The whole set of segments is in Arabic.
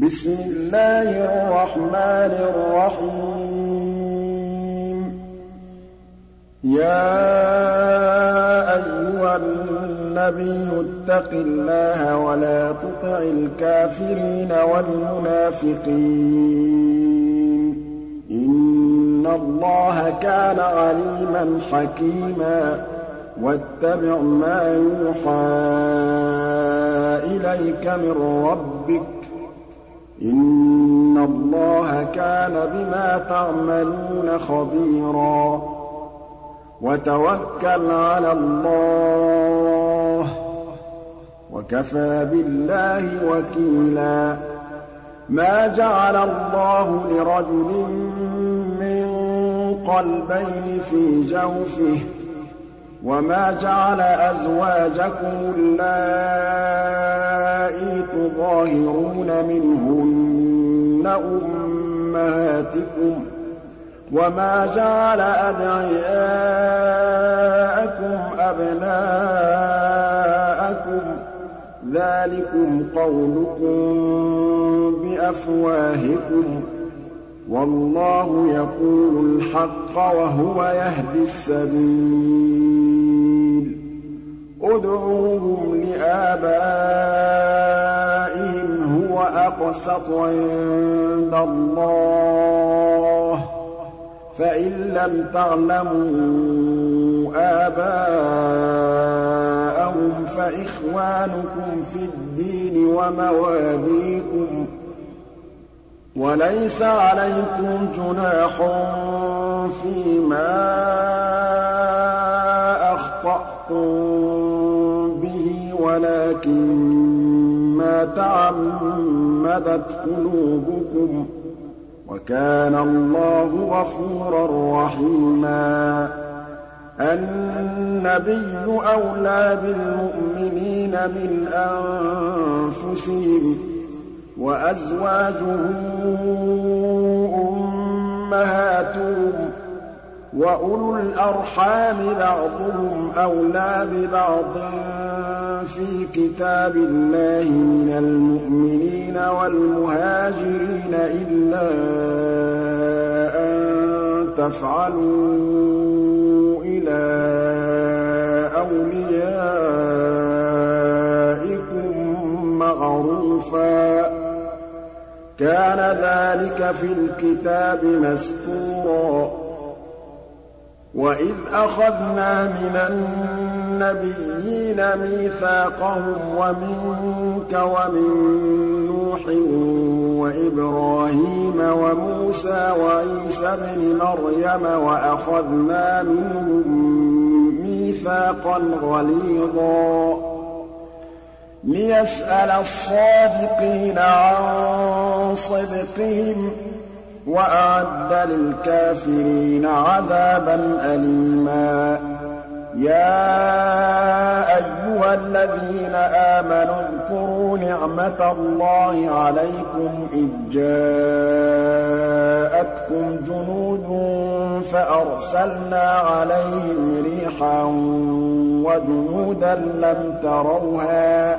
بِسْمِ اللَّهِ الرَّحْمَٰنِ الرَّحِيمِ. يَا أَيُّهَا النَّبِيُّ اتَّقِ اللَّهَ وَلَا تُطِعِ الْكَافِرِينَ وَالْمُنَافِقِينَ ۗ. إِنَّ اللَّهَ كَانَ عَلِيمًا حَكِيمًا. وَاتَّبِعْ مَا يُوحَىٰ إِلَيْكَ مِن رَّبِّكَ ۚ. إِنَّ اللَّهَ كَانَ بِمَا تَعْمَلُونَ خَبِيرًا وَتَوَكَّلْ عَلَى اللَّهِ ۚ وَكَفَىٰ بِاللَّهِ وَكِيلًا مَا جَعَلَ اللَّهُ لِرَجُلٍ مِّن قَلْبَيْنِ فِي جَوْفِهِ ۚ وَمَا جَعَلَ أَزْوَاجَكُمُ اللَّائِي تُظَاهِرُونَ مِنْهُنَّ أُمَّهَاتِكُمْ ۚ وَمَا جَعَلَ أَدْعِيَاءَكُمْ أَبْنَاءَكُمْ ۚ ذَٰلِكُمْ قَوْلُكُم بِأَفْوَاهِكُمْ ۖ وَاللَّهُ يَقُولُ الْحَقَّ وَهُوَ يَهْدِي السَّبِيلَ ادْعُوهُمْ لِآبَائِهِمْ هُوَ أَقْسَطُ عِندَ اللَّهِ ۚ. فَإِن لَّمْ تَعْلَمُوا آبَاءَهُمْ فَإِخْوَانُكُمْ فِي الدِّينِ وَمَوَالِيكُمْ ۚ وَلَيْسَ عَلَيْكُمْ جُنَاحٌ فِيمَا أَخْطَأْتُم. تَعَمَّدَتْ قُلُوبُكُمْ ۚ وَكَانَ اللَّهُ غَفُورًا رَّحِيمًا. النَّبِيُّ أَوْلَىٰ بِالْمُؤْمِنِينَ مِنْ أَنفُسِهِمْ ۖ وَأَزْوَاجُهُ أُمَّهَاتُهُمْ ۖ وَأُولُو الْأَرْحَامِ بَعْضُهُمْ أَوْلَىٰ بِبَعْضٍ. فِي كِتَابِ اللَّهِ مِنَ الْمُؤْمِنِينَ وَالْمُهَاجِرِينَ إِلَّا أَن تَفْعَلُوا إِلَىٰ أَوْلِيَائِكُم مَّعْرُوفًا ۚ. كَانَ ذَٰلِكَ فِي الْكِتَابِ مَسْطُورًا. وَإِذْ أَخَذْنَا مِنَ النَّبِيِّينَ مِيثَاقَهُمْ وَمِنكَ وَمِن نُّوحٍ وَإِبْرَاهِيمَ وَمُوسَىٰ وَعِيسَى ابْنِ مَرْيَمَ وَأَخَذْنَا مِنْهُم مِّيثَاقًا غَلِيظًا. لِّيَسْأَلَ الصَّادِقِينَ عَن صِدْقِهِمْ ۚ وَأَعَدَّ لِلْكَافِرِينَ عَذَابًا أَلِيمًا. يَا أَيُّهَا الَّذِينَ آمَنُوا اذْكُرُوا نِعْمَتَ اللَّهِ عَلَيْكُمْ إِذْ جَاءَتْكُمْ جُنُودٌ فَأَرْسَلْنَا عَلَيْهِمْ رِيحًا وَجُنُودًا لَّمْ تَرَوْهَا ۚ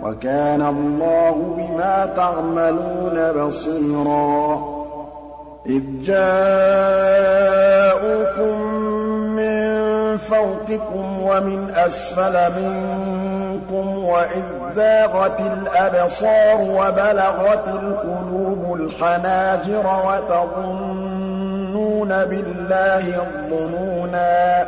وَكَانَ اللَّهُ بِمَا تَعْمَلُونَ بَصِيرًا إِذْ جَاءُوكُم مِّن فَوْقِكُمْ وَمِنْ أَسْفَلَ مِنكُمْ وَإِذ زَاغَتِ الْأَبْصَارُ وَبَلَغَتِ الْقُلُوبُ الْحَنَاجِرَ وَتَظُنُّونَ بِاللَّهِ الظُّنُونَا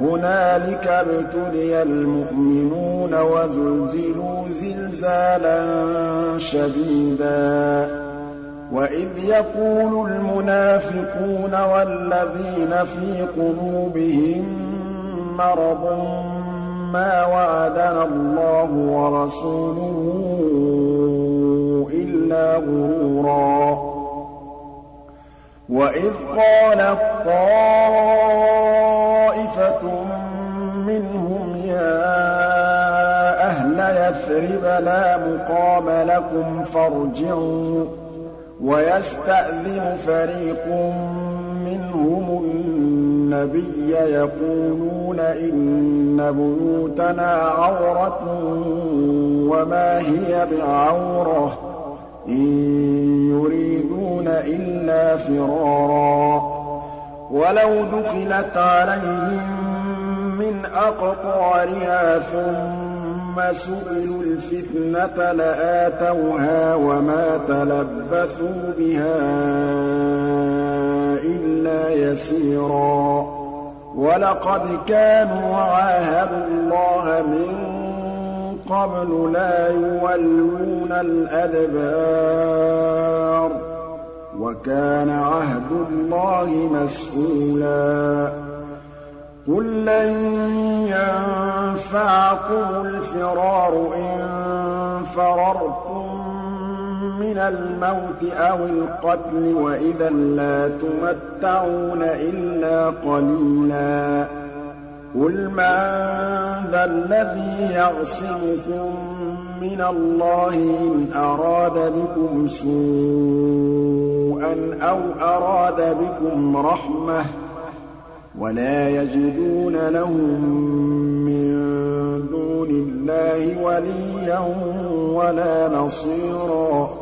هُنَالِكَ ابْتُلِيَ الْمُؤْمِنُونَ وَزُلْزِلُوا زِلْزَالًا شَدِيدًا وَإِذْ يَقُولُ الْمُنَافِقُونَ وَالَّذِينَ فِي قُلُوبِهِم مَّرَضٌ مَّا وَعَدَنَا اللَّهُ وَرَسُولُهُ إِلَّا غُرُورًا. وَإِذْ قَالَت طَّائِفَةٌ مِّنْهُمْ يَا أَهْلَ يَثْرِبَ لَا مُقَامَ لَكُمْ فَارْجِعُوا ۚ. وَيَسْتَأْذِنُ فَرِيقٌ مِّنْهُمُ النَّبِيَّ يَقُولُونَ إِنَّ بُيُوتَنَا عَوْرَةٌ وَمَا هِيَ بِعَوْرَةٍ إِن يُرِيدُونَ إِلَّا فِرَارًا. وَلَوْ دُخِلَتْ عَلَيْهِم مِّنْ أَقْطَارِهَا ثُمَّ سُئِلُوا الْفِتْنَةَ لَآتَوْهَا وَمَا تَلَبَّثُوا بِهَا وَلَقَدْ كَانُوا عَاهَدُوا اللَّهَ مِن قَبْلُ لَا يُوَلُّونَ الْأَدْبَارَ ۚ وَكَانَ عَهْدُ اللَّهِ مَسْئُولًا قُل لَّن يَنفَعَكُمُ الْفِرَارُ إِن فَرَرْتُم مِّنَ الْمَوْتِ أَوِ الْقَتْلِ وَإِذًا لَّا تُمَتَّعُونَ إِلَّا قَلِيلًا. قُلْ مَن ذَا الَّذِي يَعْصِمُكُم مِّنَ اللَّهِ إِنْ أَرَادَ بِكُمْ سُوءًا أَوْ أَرَادَ بِكُمْ رَحْمَةً ۚ وَلَا يَجِدُونَ لَهُم مِّن دُونِ اللَّهِ وَلِيًّا وَلَا نَصِيرًا.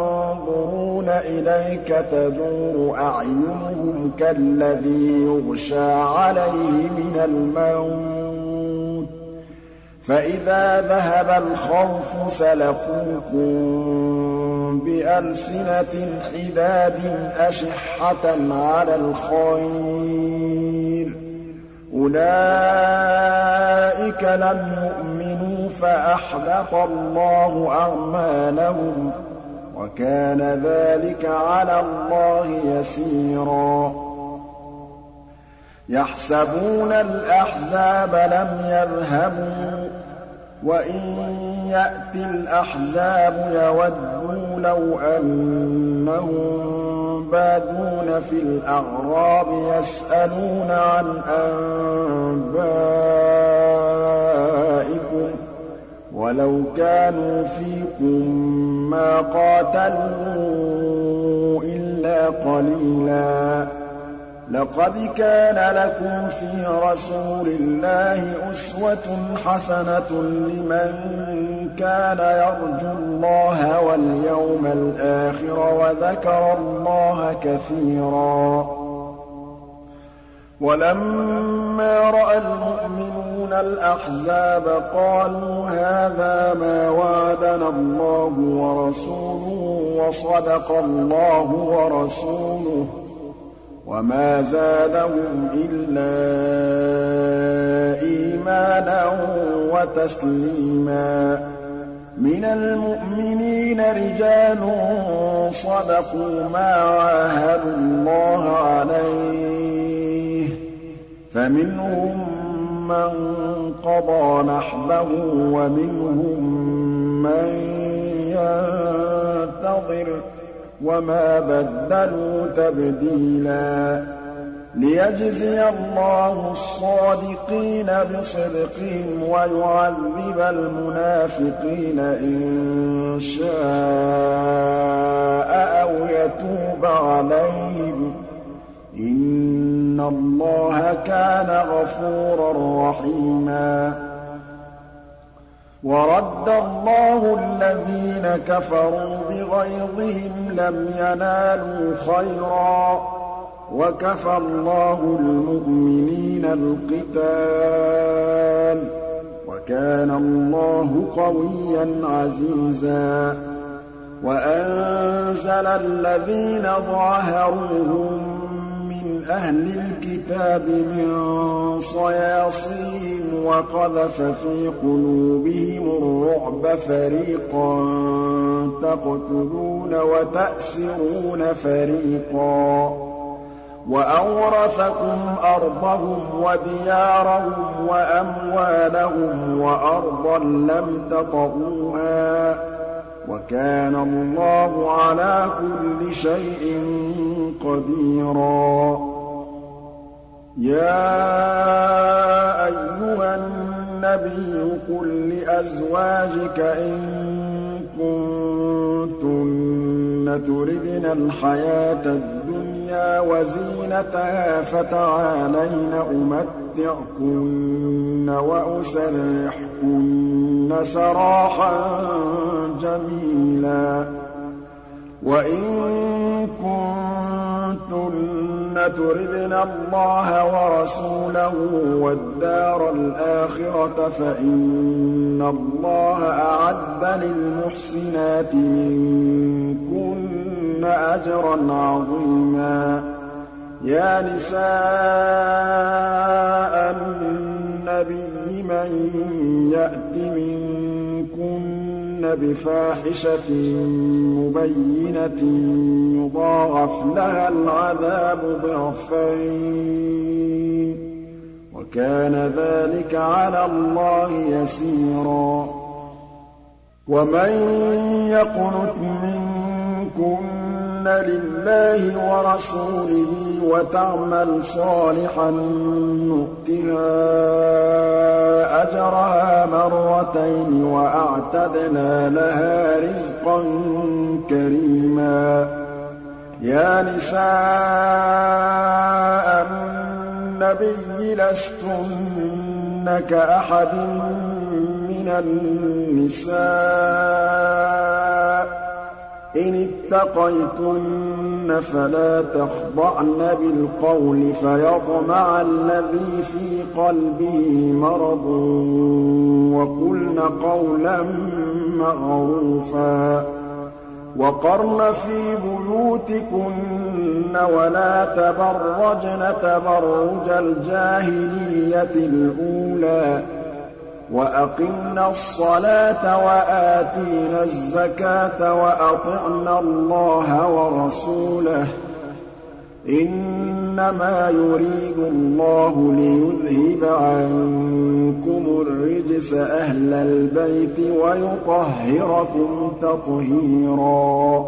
إِلَيْكَ تَدُورُ أَعْيُنُهُمْ كَالَّذِي يُغْشَىٰ عَلَيْهِ مِنَ الْمَوْتِ ۖ. فَإِذَا ذَهَبَ الْخَوْفُ سَلَقُوكُم بِأَلْسِنَةٍ حِدَادٍ أَشِحَّةً عَلَى الْخَيْرِ ۚ. أُولَٰئِكَ لَمْ يُؤْمِنُوا فَأَحْبَطَ اللَّهُ أَعْمَالَهُمْ ۚ. وَكَانَ ذَٰلِكَ عَلَى اللَّهِ يَسِيرًا. يَحْسَبُونَ الْأَحْزَابَ لَمْ يَذْهَبُوا ۖ وَإِن يَأْتِ الْأَحْزَابُ يَوَدُّوا لَوْ أَنَّهُم بَادُونَ فِي الْأَعْرَابِ يَسْأَلُونَ عَنْ أَنبَائِكُمْ ۖ وَلَوْ كَانُوا فِيكُم مَّا قَاتَلُوا إِلَّا قَلِيلًا. لَقَدْ كَانَ لَكُمْ فِي رَسُولِ اللَّهِ أُسْوَةٌ حَسَنَةٌ لِّمَن كَانَ يَرْجُو اللَّهَ وَالْيَوْمَ الْآخِرَ وَذَكَرَ اللَّهَ كَثِيرًا. وَلَمَّا رَأَى الْمُؤْمِنُونَ الْأَحْزَابَ قَالُوا هَٰذَا مَا وَعَدَنَا اللَّهُ وَرَسُولُهُ وَصَدَقَ اللَّهُ وَرَسُولُهُ وَمَا زَادَهُمْ إِلَّا إِيمَانًا وَتَسْلِيمًا. مِنَ الْمُؤْمِنِينَ رِجَالٌ صَدَقُوا مَا عَاهَدُوا اللَّهَ عَلَيْهِ ۖ فَمِنْهُم مَّن قَضَىٰ نَحْبَهُ وَمِنْهُم مَّن يَنتَظِرُ وَمَا بَدَّلُوا تَبْدِيلًا لِيَجْزِيَ اللَّهُ الصَّادِقِينَ بِصِدْقِهِمْ وَيُعَذِّبَ الْمُنَافِقِينَ إِن شَاءَ أَوْ يَتُوبَ عَلَيْهِمْ ۚ. إِنَّ اللَّهَ كَانَ غَفُورًا رَّحِيمًا. وَرَدَّ اللَّهُ الَّذِينَ كَفَرُوا بِغَيْظِهِمْ لَمْ يَنَالُوا خَيْرًا ۚ وَكَفَى اللَّهُ الْمُؤْمِنِينَ الْقِتَالَ ۚ وَكَانَ اللَّهُ قَوِيًّا عَزِيزًا. وَأَنزَلَ الَّذِينَ ظَاهَرُوهُم مِّنْ أَهْلِ الْكِتَابِ مِن صَيَاصِيهِمْ وَقَذَفَ فِي قُلُوبِهِمُ الرُّعْبَ فَرِيقًا تَقْتُلُونَ وَتَأْسِرُونَ فَرِيقًا وَأَوْرَثَكُمْ أَرْضَهُمْ وَدِيَارَهُمْ وَأَمْوَالَهُمْ وَأَرْضًا لَّمْ تَطَئُوهَا ۚ وَكَانَ اللَّهُ عَلَىٰ كُلِّ شَيْءٍ قديرا. يا أيها النبي قل لأزواجك إن كنتن تردن الحياة الدنيا وزينتها فتعالين أمتعكن وأسرحكن سراحا جميلا. وإن كنتن تردن الله ورسوله والدار الآخرة فإن الله أعد للمحسنات منكن أجرا عظيما. يا نساء النبي من يأت منكن بفاحشة مبينة يضاعف لها العذاب ضعفين. وكان ذلك على الله يسيرا. ومن يقنت منكن لله ورسوله وتعمل صالحا نؤتها أجرها مرتين وأعتدنا لها رزقا كريما. يا نساء النبي لستن كأحد من النساء إِنِ اتَّقَيْتُنَّ فَلَا تَخْضَعْنَ بِالْقَوْلِ فَيَطْمَعَ الَّذِي فِي قَلْبِهِ مَرَضٌ وَقُلْنَ قَوْلًا مَّعْرُوفًا وَقَرْنَ فِي بُيُوتِكُنَّ وَلَا تَبَرَّجْنَ تَبَرُّجَ الْجَاهِلِيَّةِ الْأُولَىٰ وَأَقِمْنَا الصَّلَاةَ وَآتِينَا الزَّكَاةَ وَأَطِعْنَا اللَّهَ وَرَسُولَهُ ۚ. إِنَّمَا يُرِيدُ اللَّهُ لِيُذْهِبَ عَنكُمُ الرِّجْسَ أَهْلَ الْبَيْتِ وَيُطَهِّرَكُمْ تَطْهِيرًا.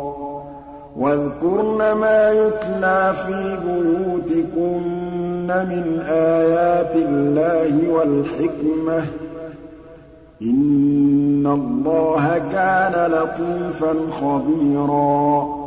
وَاذْكُرْنَ مَا يُتْلَىٰ فِي بُيُوتِكُنَّ مِنْ آيَاتِ اللَّهِ وَالْحِكْمَةِ ۚ. إِنَّ اللَّهَ كَانَ لَطِيفًا خَبِيرًا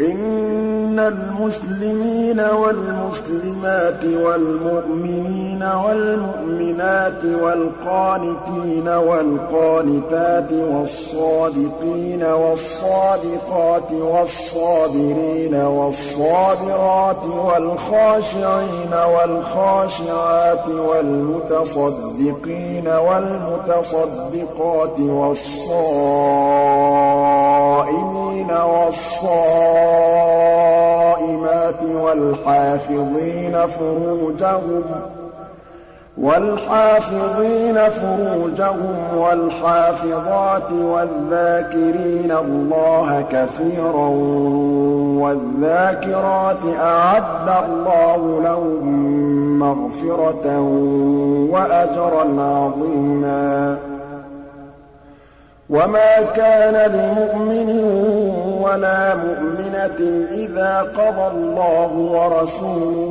إِنَّ الْمُسْلِمِينَ وَالْمُسْلِمَاتِ وَالْمُؤْمِنِينَ وَالْمُؤْمِنَاتِ وَالْقَانِتِينَ وَالْقَانِتَاتِ وَالصَّادِقِينَ وَالصَّادِقَاتِ وَالصَّابِرِينَ وَالصَّابِرَاتِ وَالْخَاشِعِينَ وَالْخَاشِعَاتِ وَالْمُتَصَدِّقِينَ وَالْمُتَصَدِّقَاتِ وَالصَّائِمِينَ وَالصَّائِمَاتِ وَالْحَافِظِينَ فُرُوجَهُمْ وَالْحَافِظِينَ فُرُوجَهُمْ وَالْحَافِظَاتِ وَالذَّاكِرِينَ اللَّهَ كَثِيرًا وَالذَّاكِرَاتِ أَعَدَّ اللَّهُ لَهُم مَّغْفِرَةً وَأَجْرًا عَظِيمًا وَمَا كَانَ لِمُؤْمِنٍ وَلَا مُؤْمِنَةٍ إِذَا قَضَى اللَّهُ وَرَسُولُهُ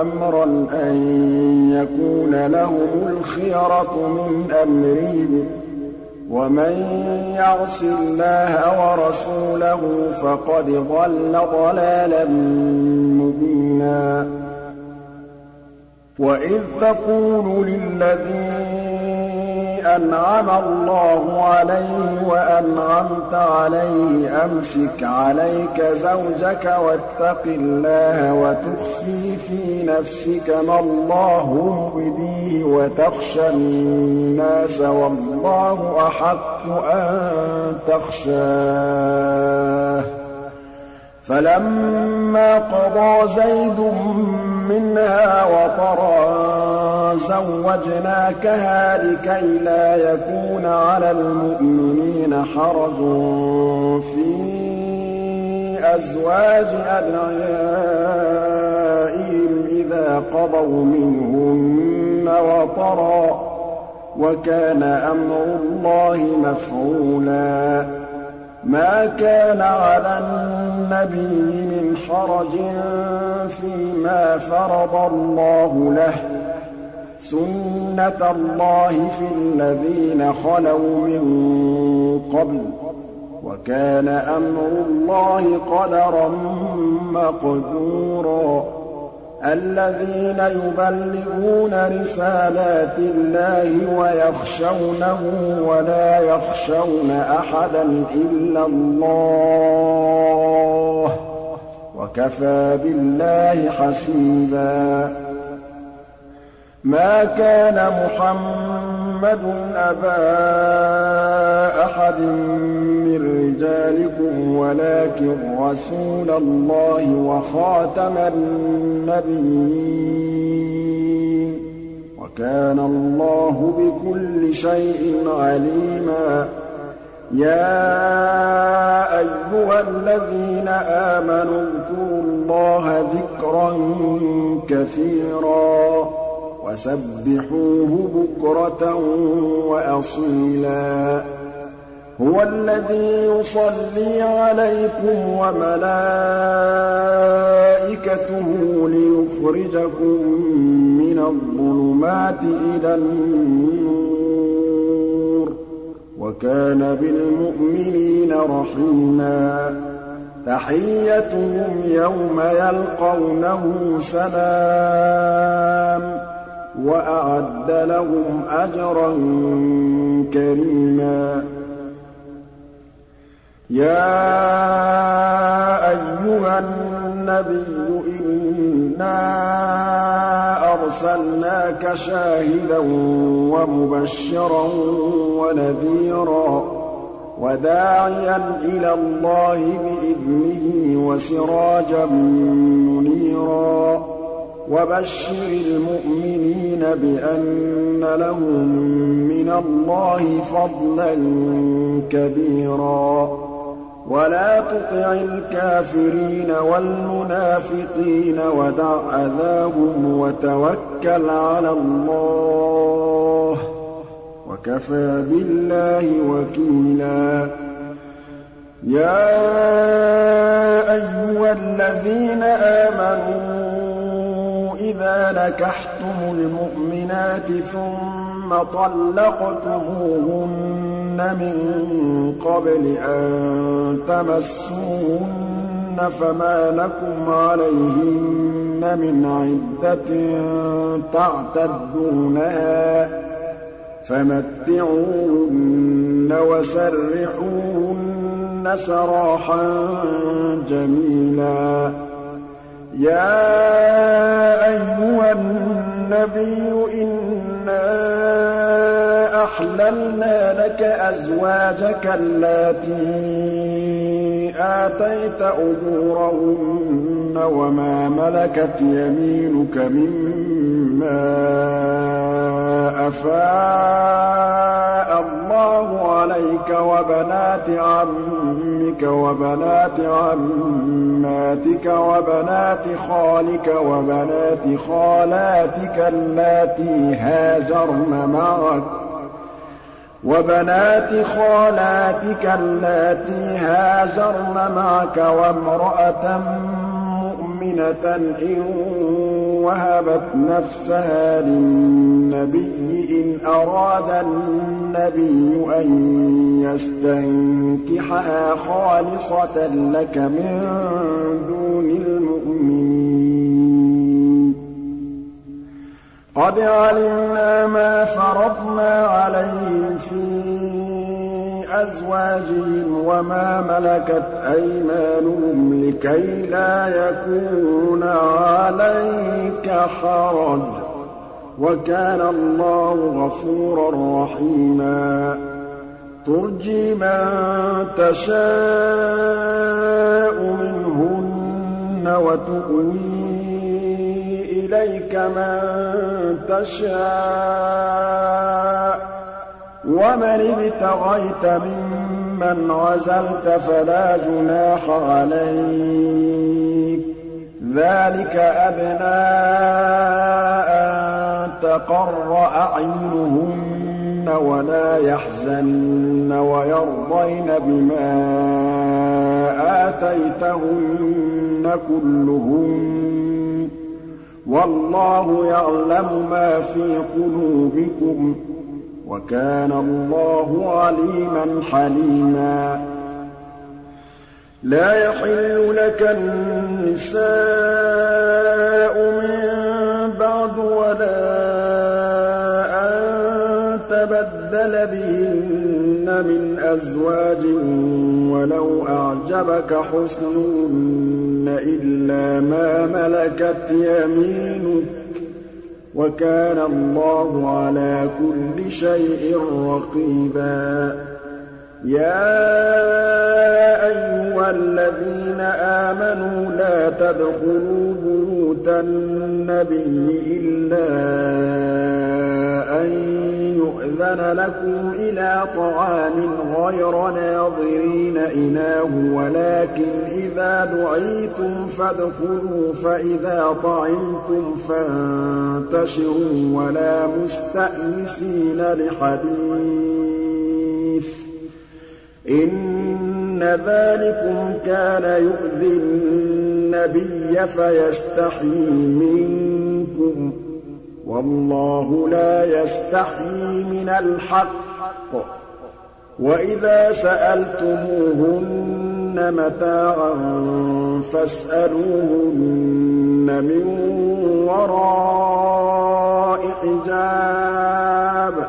أَمْرًا أَن يَكُونَ لَهُمُ الْخِيَرَةُ مِنْ أَمْرِهِمْ ۗ وَمَن يَعْصِ اللَّهَ وَرَسُولَهُ فَقَدْ ضَلَّ ضَلَالًا مُّبِينًا وَإِذْ تَقُولُ لِلَّذِي أَنْعَمَ اللَّهُ عَلَيْهِ وَأَنْعَمْتَ عَلَيْهِ أَمْسِكْ عَلَيْكَ زَوْجَكَ وَاتَّقِ اللَّهَ وَتُخْفِي فِي نَفْسِكَ مَا اللَّهُ مُبْدِيهِ وَتَخْشَى النَّاسَ وَاللَّهُ أَحَقُّ أَن تَخْشَاهُ. فَلَمَّا قَضَىٰ زَيْدٌ مِّنْهَا وَطَرًا زَوَّجْنَاكَهَا لِكَيْ لَا يَكُونَ عَلَى الْمُؤْمِنِينَ حَرَجٌ فِي أَزْوَاجِ أَدْعِيَائِهِمْ إِذَا قَضَوْا مِنْهُنَّ وَطَرًا ۚ وَكَانَ أَمْرُ اللَّهِ مَفْعُولًا. مَا كَانَ عَلَى النَّبِيِّ مِنْ حَرَجٍ فِيمَا فَرَضَ اللَّهُ لَهُ ۖ سُنَّةَ اللَّهِ فِي الَّذِينَ خَلَوْا مِن قَبْلُ ۚ وَكَانَ أَمْرُ اللَّهِ قَدَرًا مَّقْدُورًا الَّذِينَ يُبَلِّغُونَ رِسَالَاتِ اللَّهِ وَيَخْشَوْنَهُ وَلَا يَخْشَوْنَ أَحَدًا إِلَّا اللَّهَ ۗ وَكَفَىٰ بِاللَّهِ حَسِيبًا. مَا كَانَ مُحَمَّدٌ أَبَا أَحَدٍ مِّن رِّجَالِكُمْ وَلَٰكِن رَّسُولَ اللَّهِ وَخَاتَمَ النَّبِيِّينَ ۗ. وَكَانَ اللَّهُ بِكُلِّ شَيْءٍ عَلِيمًا. يَا أَيُّهَا الَّذِينَ آمَنُوا اذْكُرُوا اللَّهَ ذِكْرًا كَثِيرًا وَسَبِّحُوهُ بُكْرَةً وَأَصِيلًا. هُوَ الَّذِي يُصَلِّي عَلَيْكُمْ وَمَلَائِكَتُهُ لِيُخْرِجَكُم مِّنَ الظُّلُمَاتِ إِلَى النُّورِ ۚ. وَكَانَ بِالْمُؤْمِنِينَ رَحِيمًا. تَحِيَّتُهُمْ يَوْمَ يَلْقَوْنَهُ سَلَامٌ. وَأَعَدَّ لَهُمْ أَجْرًا كَرِيمًا. يَا أَيُّهَا النَّبِيُّ إِنَّا أَرْسَلْنَاكَ شَاهِدًا وَمُبَشِّرًا وَنَذِيرًا وَدَاعِيًا إِلَى اللَّهِ بِإِذْنِهِ وَسِرَاجًا مُّنِيرًا وَبَشِّرِ الْمُؤْمِنِينَ بِأَنَّ لَهُم مِّنَ اللَّهِ فَضْلًا كَبِيرًا وَلَا تُطِعِ الْكَافِرِينَ وَالْمُنَافِقِينَ وَدَعْ أَذَاهُمْ وَتَوَكَّلْ عَلَى اللَّهِ ۚ وَكَفَىٰ بِاللَّهِ وَكِيلًا. يَا أَيُّهَا الَّذِينَ آمَنُوا إِذَا نَكَحْتُمُ الْمُؤْمِنَاتِ ثُمَّ طَلَّقْتُمُوهُنَّ مِن قَبْلِ أَن تَمَسُّوهُنَّ فَمَا لَكُمْ عَلَيْهِنَّ مِنْ عِدَّةٍ تَعْتَدُّونَهَا ۖ فَمَتِّعُوهُنَّ وَسَرِّحُوهُنَّ سَرَاحًا جَمِيلًا يَا أَيُّهَا النَّبِيُّ إِنَّا أَحْلَلْنَا لَكَ أَزْوَاجَكَ اللَّاتِي آتَيْتَ أُجُورَهُنَّ وَمَا مَلَكَتْ يَمِينُكَ مِمَّا أَفَاءَ اللَّهُ عَلَيْكَ وَبَنَاتِ عَمِّكَ وَبَنَاتِ عَمَّاتِكَ وَبَنَاتِ خَالِكَ وَبَنَاتِ خَالَاتِكَ اللَّاتِي هَاجَرْنَ مَعَكَ وَبَنَاتِ خَالَاتِكَ اللَّاتِي هَاجَرْنَ مَعَكَ وَامْرَأَةً مُّؤْمِنَةً إِن وَهَبَتْ نَفْسَهَا لِلنَّبِيِّ إِنْ أَرَادَ النَّبِيُّ أَن يَسْتَنكِحَهَا خَالِصَةً لَّكَ مِن دُونِ قَدْ عَلِمْنَا مَا فَرَضْنَا عَلَيْهِمْ فِي أَزْوَاجِهِمْ وَمَا مَلَكَتْ أَيْمَانُهُمْ لِكَيْلَا يَكُونَ عَلَيْكَ حَرَجٌ ۗ. وَكَانَ اللَّهُ غَفُورًا رَّحِيمًا. تُرْجِي مَن تَشَاءُ مِنْهُنَّ وَتُؤْوِي إِلَيْكَ مَن تَشَاءُ. وَمَنِ ابْتَغَيْتَ مِمَّنْ عَزَلْتَ فَلَا جُنَاحَ عَلَيْكَ ۚ. ذَٰلِكَ أَدْنَىٰ أَن تَقَرَّ أَعْيُنُهُنَّ وَلَا يَحْزَنَّ وَيَرْضَيْنَ بِمَا آتَيْتَهُنَّ كُلُّهُنَّ ۚ. وَاللَّهُ يَعْلَمُ مَا فِي قُلُوبِكُمْ ۚ وَكَانَ اللَّهُ عَلِيمًا حَلِيمًا. لَّا يَحِلُّ لَكَ النِّسَاءُ مِن بَعْدُ وَلَا تَبَدَّلَ بِهِنَّ مِنْ أَزْوَاجٍ وَلَوْ أَعْجَبَكَ حُسْنُهُنَّ إِلَّا مَا مَلَكَتْ يَمِينُكَ ۗ وَكَانَ اللَّهُ عَلَىٰ كُلِّ شَيْءٍ رَّقِيبًا. يَا أَيُّهَا الَّذِينَ آمَنُوا لَا تَدْخُلُوا بُيُوتَ النَّبِيِّ إِلَّا أَن يُؤْذَنَ لَكُمْ إِلَىٰ طَعَامٍ غَيْرَ نَاظِرِينَ إِنَاهُ وَلَٰكِنْ إِذَا دُعِيتُمْ فَادْخُلُوا فَإِذَا طَعِمْتُمْ فَانتَشِرُوا وَلَا مُسْتَأْنِسِينَ لِحَدِيثٍ ۚ. إِنَّ ذَٰلِكُمْ كَانَ يُؤْذِي النَّبِيَّ فَيَسْتَحْيِي مِنكُمْ ۖ وَاللَّهُ لَا يَسْتَحْيِي مِنَ الْحَقِّ ۚ. وَإِذَا سَأَلْتُمُوهُنَّ مَتَاعًا فَاسْأَلُوهُنَّ مِن وَرَاءِ حِجَابٍ ۚ.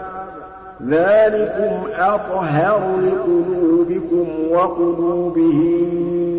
ذَٰلِكُمْ أَطْهَرُ لِقُلُوبِكُمْ وَقُلُوبِهِنَّ.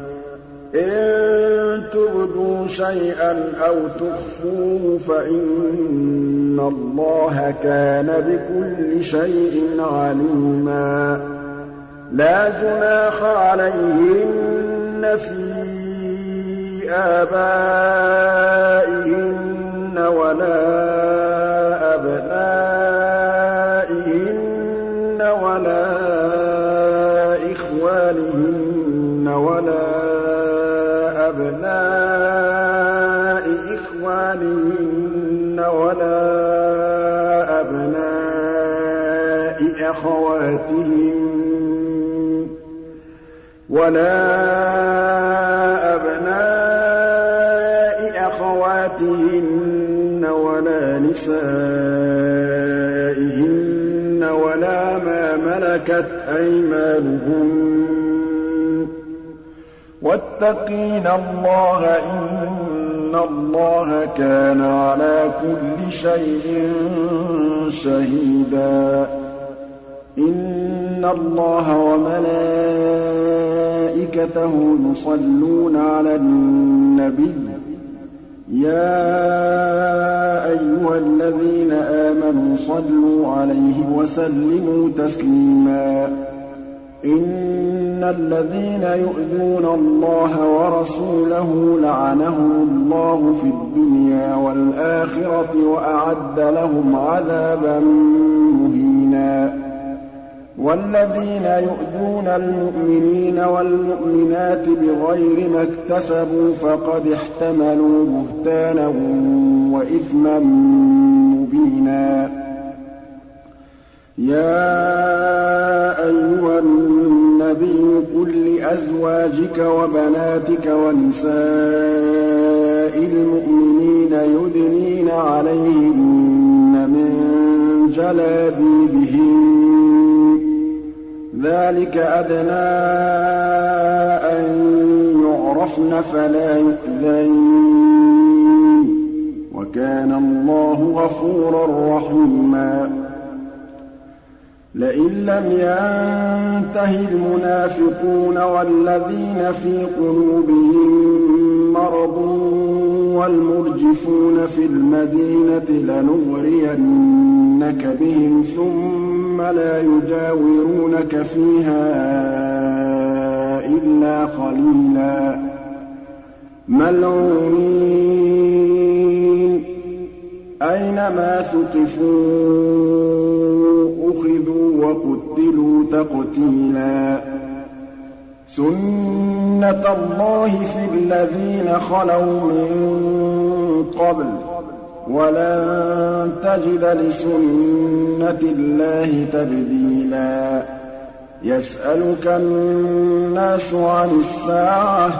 إِن تُبْدُوا شَيْئًا أَوْ تُخْفُوهُ فَإِنَّ اللَّهَ كَانَ بِكُلِّ شَيْءٍ عَلِيمًا. لَّا جُنَاحَ عَلَيْهِنَّ فِي آبَائِهِنَّ وَلَا أَخَوَاتِهِنَّ وَلَا أَبْنَاءِ أَخَوَاتِهِنَّ وَلَا نِسَائِهِنَّ وَلَا مَا مَلَكَتْ أَيْمَانُهُنَّ وَاتَّقِينَ اللَّهَ ۚ إِنَّ اللَّهَ كَانَ عَلَىٰ كُلِّ شَيْءٍ شَهِيدًا. إِنَّ اللَّهَ وَمَلَائِكَتَهُ يُصَلُّونَ عَلَى النَّبِيِّ ۚ يَا أَيُّهَا الَّذِينَ آمَنُوا صَلُّوا عَلَيْهِ وَسَلِّمُوا تَسْلِيمًا إِنَّ الَّذِينَ يُؤْذُونَ اللَّهَ وَرَسُولَهُ لَعَنَهُمُ اللَّهُ فِي الدُّنْيَا وَالْآخِرَةِ وَأَعَدَّ لَهُمْ عَذَابًا مُّهِينًا وَالَّذِينَ يُؤْذُونَ الْمُؤْمِنِينَ وَالْمُؤْمِنَاتِ بِغَيْرِ مَا اكْتَسَبُوا فَقَدِ احْتَمَلُوا بُهْتَانًا وَإِثْمًا مُّبِينًا. يَا أَيُّهَا النَّبِيُّ قُل لِّأَزْوَاجِكَ وَبَنَاتِكَ وَنِسَاءِ الْمُؤْمِنِينَ يُدْنِينَ عَلَيْهِنَّ مِن جَلَابِيبِهِنَّ ۚ ذَٰلِكَ أَدْنَىٰ أَن يُعْرَفْنَ فَلَا يُؤْذَيْنَ ۗ. وَكَانَ اللَّهُ غَفُورًا رَّحِيمًا. لئن لم ينته المنافقون والذين في قلوبهم مرض والمرجفون في المدينة لنغرينك بِهِمْ ثُمَّ لَا يُجَاوِرُونَكَ فِيهَا إِلَّا قَلِيلًا. مَّلْعُونِينَ. أَيْنَمَا ثُقِفُوا أُخِذُوا وَقُتِّلُوا تَقْتِيلًا. سُنَّةَ اللَّهِ فِي الَّذِينَ خَلَوْا مِن قَبْلُ ۖ وَلَن تَجِدَ لِسُنَّةِ اللَّهِ تَبْدِيلًا يَسْأَلُكَ النَّاسُ عَنِ السَّاعَةِ ۖ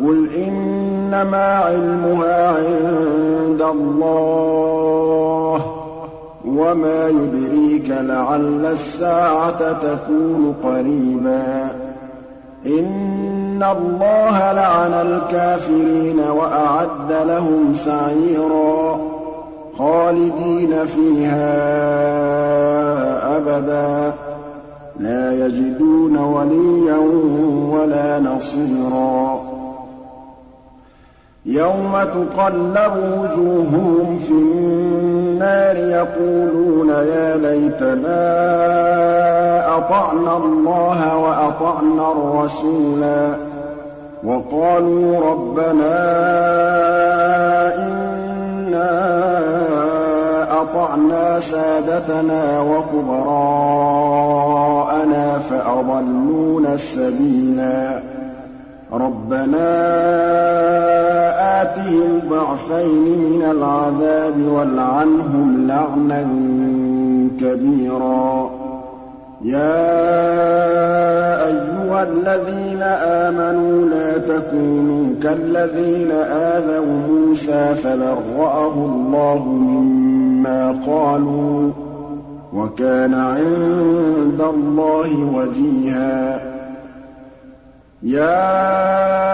قُلْ إِنَّمَا عِلْمُهَا عِندَ اللَّهِ ۚ وَمَا يُدْرِيكَ لَعَلَّ السَّاعَةَ تَكُونُ قَرِيبًا إِنَّ اللَّهَ لَعَنَ الْكَافِرِينَ وَأَعَدَّ لَهُمْ سَعِيرًا خَالِدِينَ فِيهَا أَبَدًا لَّا يَجِدُونَ وَلِيًّا وَلَا نَصِيرًا يَوْمَ تُقَلَّبُ وُجُوهُهُمْ فِي النَّارِ يَقُولُونَ يَا لَيْتَنَا أَطَعْنَا اللَّهَ وَأَطَعْنَا الرَّسُولَا وَقَالُوا رَبَّنَا إِنَّا أَطَعْنَا سَادَتَنَا وَكُبَرَاءَنَا فَأَضَلُّونَا السَّبِيلَا رَبَّنَا آتِهِمْ ضِعْفَيْنِ الْعَذَابِ وَالْعَنْهُمْ لَعْنًا كَبِيرًا. يَا أَيُّهَا الَّذِينَ آمَنُوا لَا تَكُونُوا كَالَّذِينَ آذَوْا مُوسَىٰ فَبَرَّأَهُ اللَّهُ مِمَّا قَالُوا ۚ وَكَانَ عِندَ اللَّهِ وَجِيهًا. يَا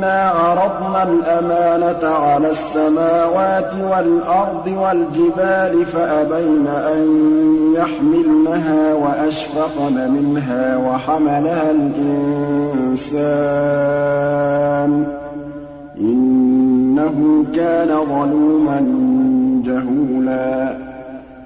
إِنَّا عَرَضْنَا الْأَمَانَةَ عَلَى السَّمَاوَاتِ وَالْأَرْضِ وَالْجِبَالِ فَأَبَيْنَ أَن يَحْمِلْنَهَا وَأَشْفَقْنَ مِنْهَا وَحَمَلَهَا الْإِنسَانُ ۖ إِنَّهُ كَانَ ظَلُومًا جَهُولًا